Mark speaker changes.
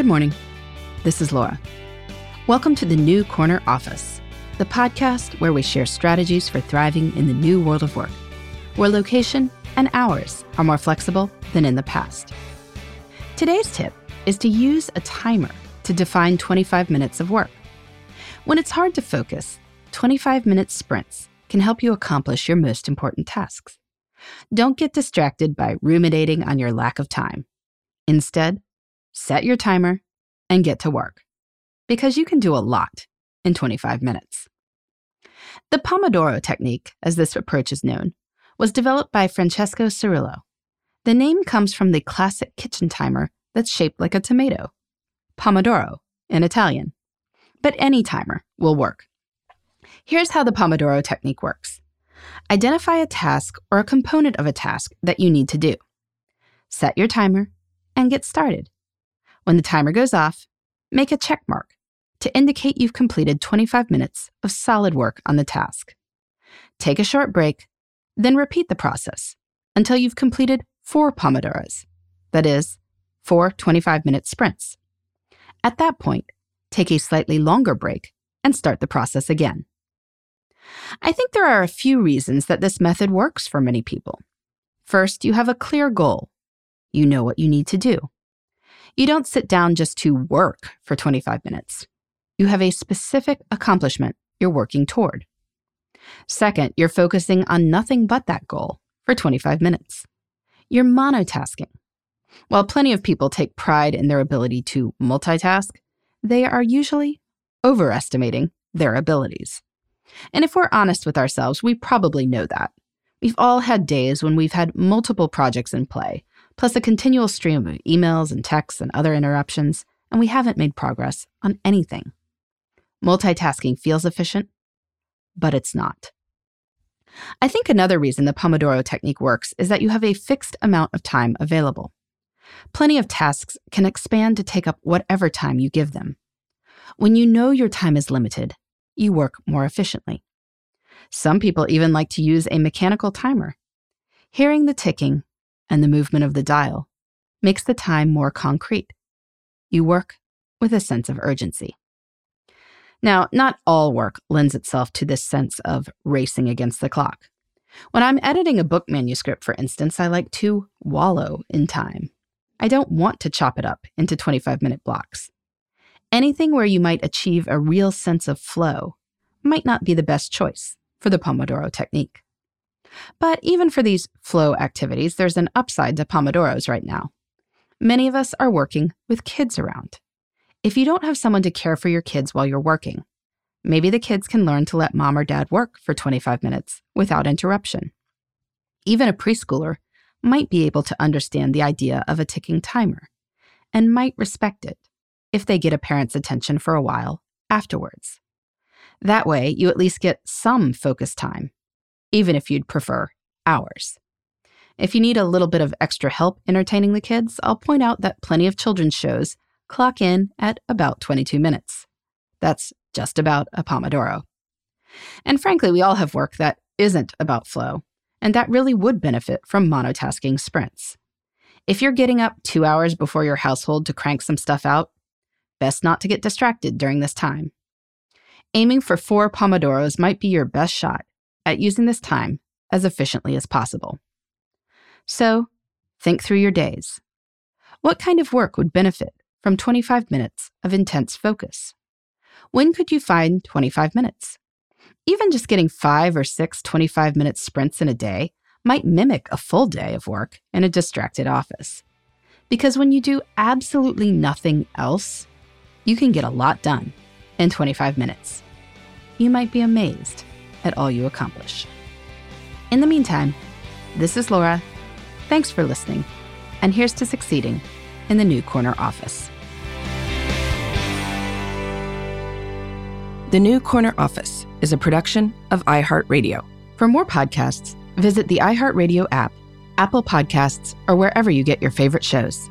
Speaker 1: Good morning. This is Laura. Welcome to the New Corner Office, the podcast where we share strategies for thriving in the new world of work, where location and hours are more flexible than in the past. Today's tip is to use a timer to define 25 minutes of work. When it's hard to focus, 25 minute sprints can help you accomplish your most important tasks. Don't get distracted by ruminating on your lack of time. Instead, set your timer and get to work because you can do a lot in 25 minutes. The Pomodoro technique, as this approach is known, was developed by Francesco Cirillo. The name comes from the classic kitchen timer that's shaped like a tomato, Pomodoro in Italian. But any timer will work. Here's how the Pomodoro technique works identify a task or a component of a task that you need to do. Set your timer and get started. When the timer goes off, make a check mark to indicate you've completed 25 minutes of solid work on the task. Take a short break, then repeat the process until you've completed four Pomodoros, that is, four 25 minute sprints. At that point, take a slightly longer break and start the process again. I think there are a few reasons that this method works for many people. First, you have a clear goal. You know what you need to do. You don't sit down just to work for 25 minutes. You have a specific accomplishment you're working toward. Second, you're focusing on nothing but that goal for 25 minutes. You're monotasking. While plenty of people take pride in their ability to multitask, they are usually overestimating their abilities. And if we're honest with ourselves, we probably know that. We've all had days when we've had multiple projects in play, plus a continual stream of emails and texts and other interruptions, and we haven't made progress on anything. Multitasking feels efficient, but it's not. I think another reason the Pomodoro technique works is that you have a fixed amount of time available. Plenty of tasks can expand to take up whatever time you give them. When you know your time is limited, you work more efficiently. Some people even like to use a mechanical timer. Hearing the ticking and the movement of the dial makes the time more concrete. You work with a sense of urgency. Now, not all work lends itself to this sense of racing against the clock. When I'm editing a book manuscript, for instance, I like to wallow in time. I don't want to chop it up into 25 minute blocks. Anything where you might achieve a real sense of flow might not be the best choice for the Pomodoro technique. But even for these flow activities, there's an upside to Pomodoros right now. Many of us are working with kids around. If you don't have someone to care for your kids while you're working, maybe the kids can learn to let mom or dad work for 25 minutes without interruption. Even a preschooler might be able to understand the idea of a ticking timer and might respect it if they get a parent's attention for a while afterwards. That way, you at least get some focus time, even if you'd prefer hours. If you need a little bit of extra help entertaining the kids, I'll point out that plenty of children's shows clock in at about 22 minutes. That's just about a Pomodoro. And frankly, we all have work that isn't about flow, and that really would benefit from monotasking sprints. If you're getting up two hours before your household to crank some stuff out, Best not to get distracted during this time. Aiming for four Pomodoros might be your best shot at using this time as efficiently as possible. So, think through your days. What kind of work would benefit from 25 minutes of intense focus? When could you find 25 minutes? Even just getting five or six 25 minute sprints in a day might mimic a full day of work in a distracted office. Because when you do absolutely nothing else, you can get a lot done in 25 minutes. You might be amazed at all you accomplish. In the meantime, this is Laura. Thanks for listening, and here's to succeeding in the New Corner office.
Speaker 2: The New Corner Office is a production of iHeartRadio. For more podcasts, visit the iHeartRadio app, Apple Podcasts, or wherever you get your favorite shows.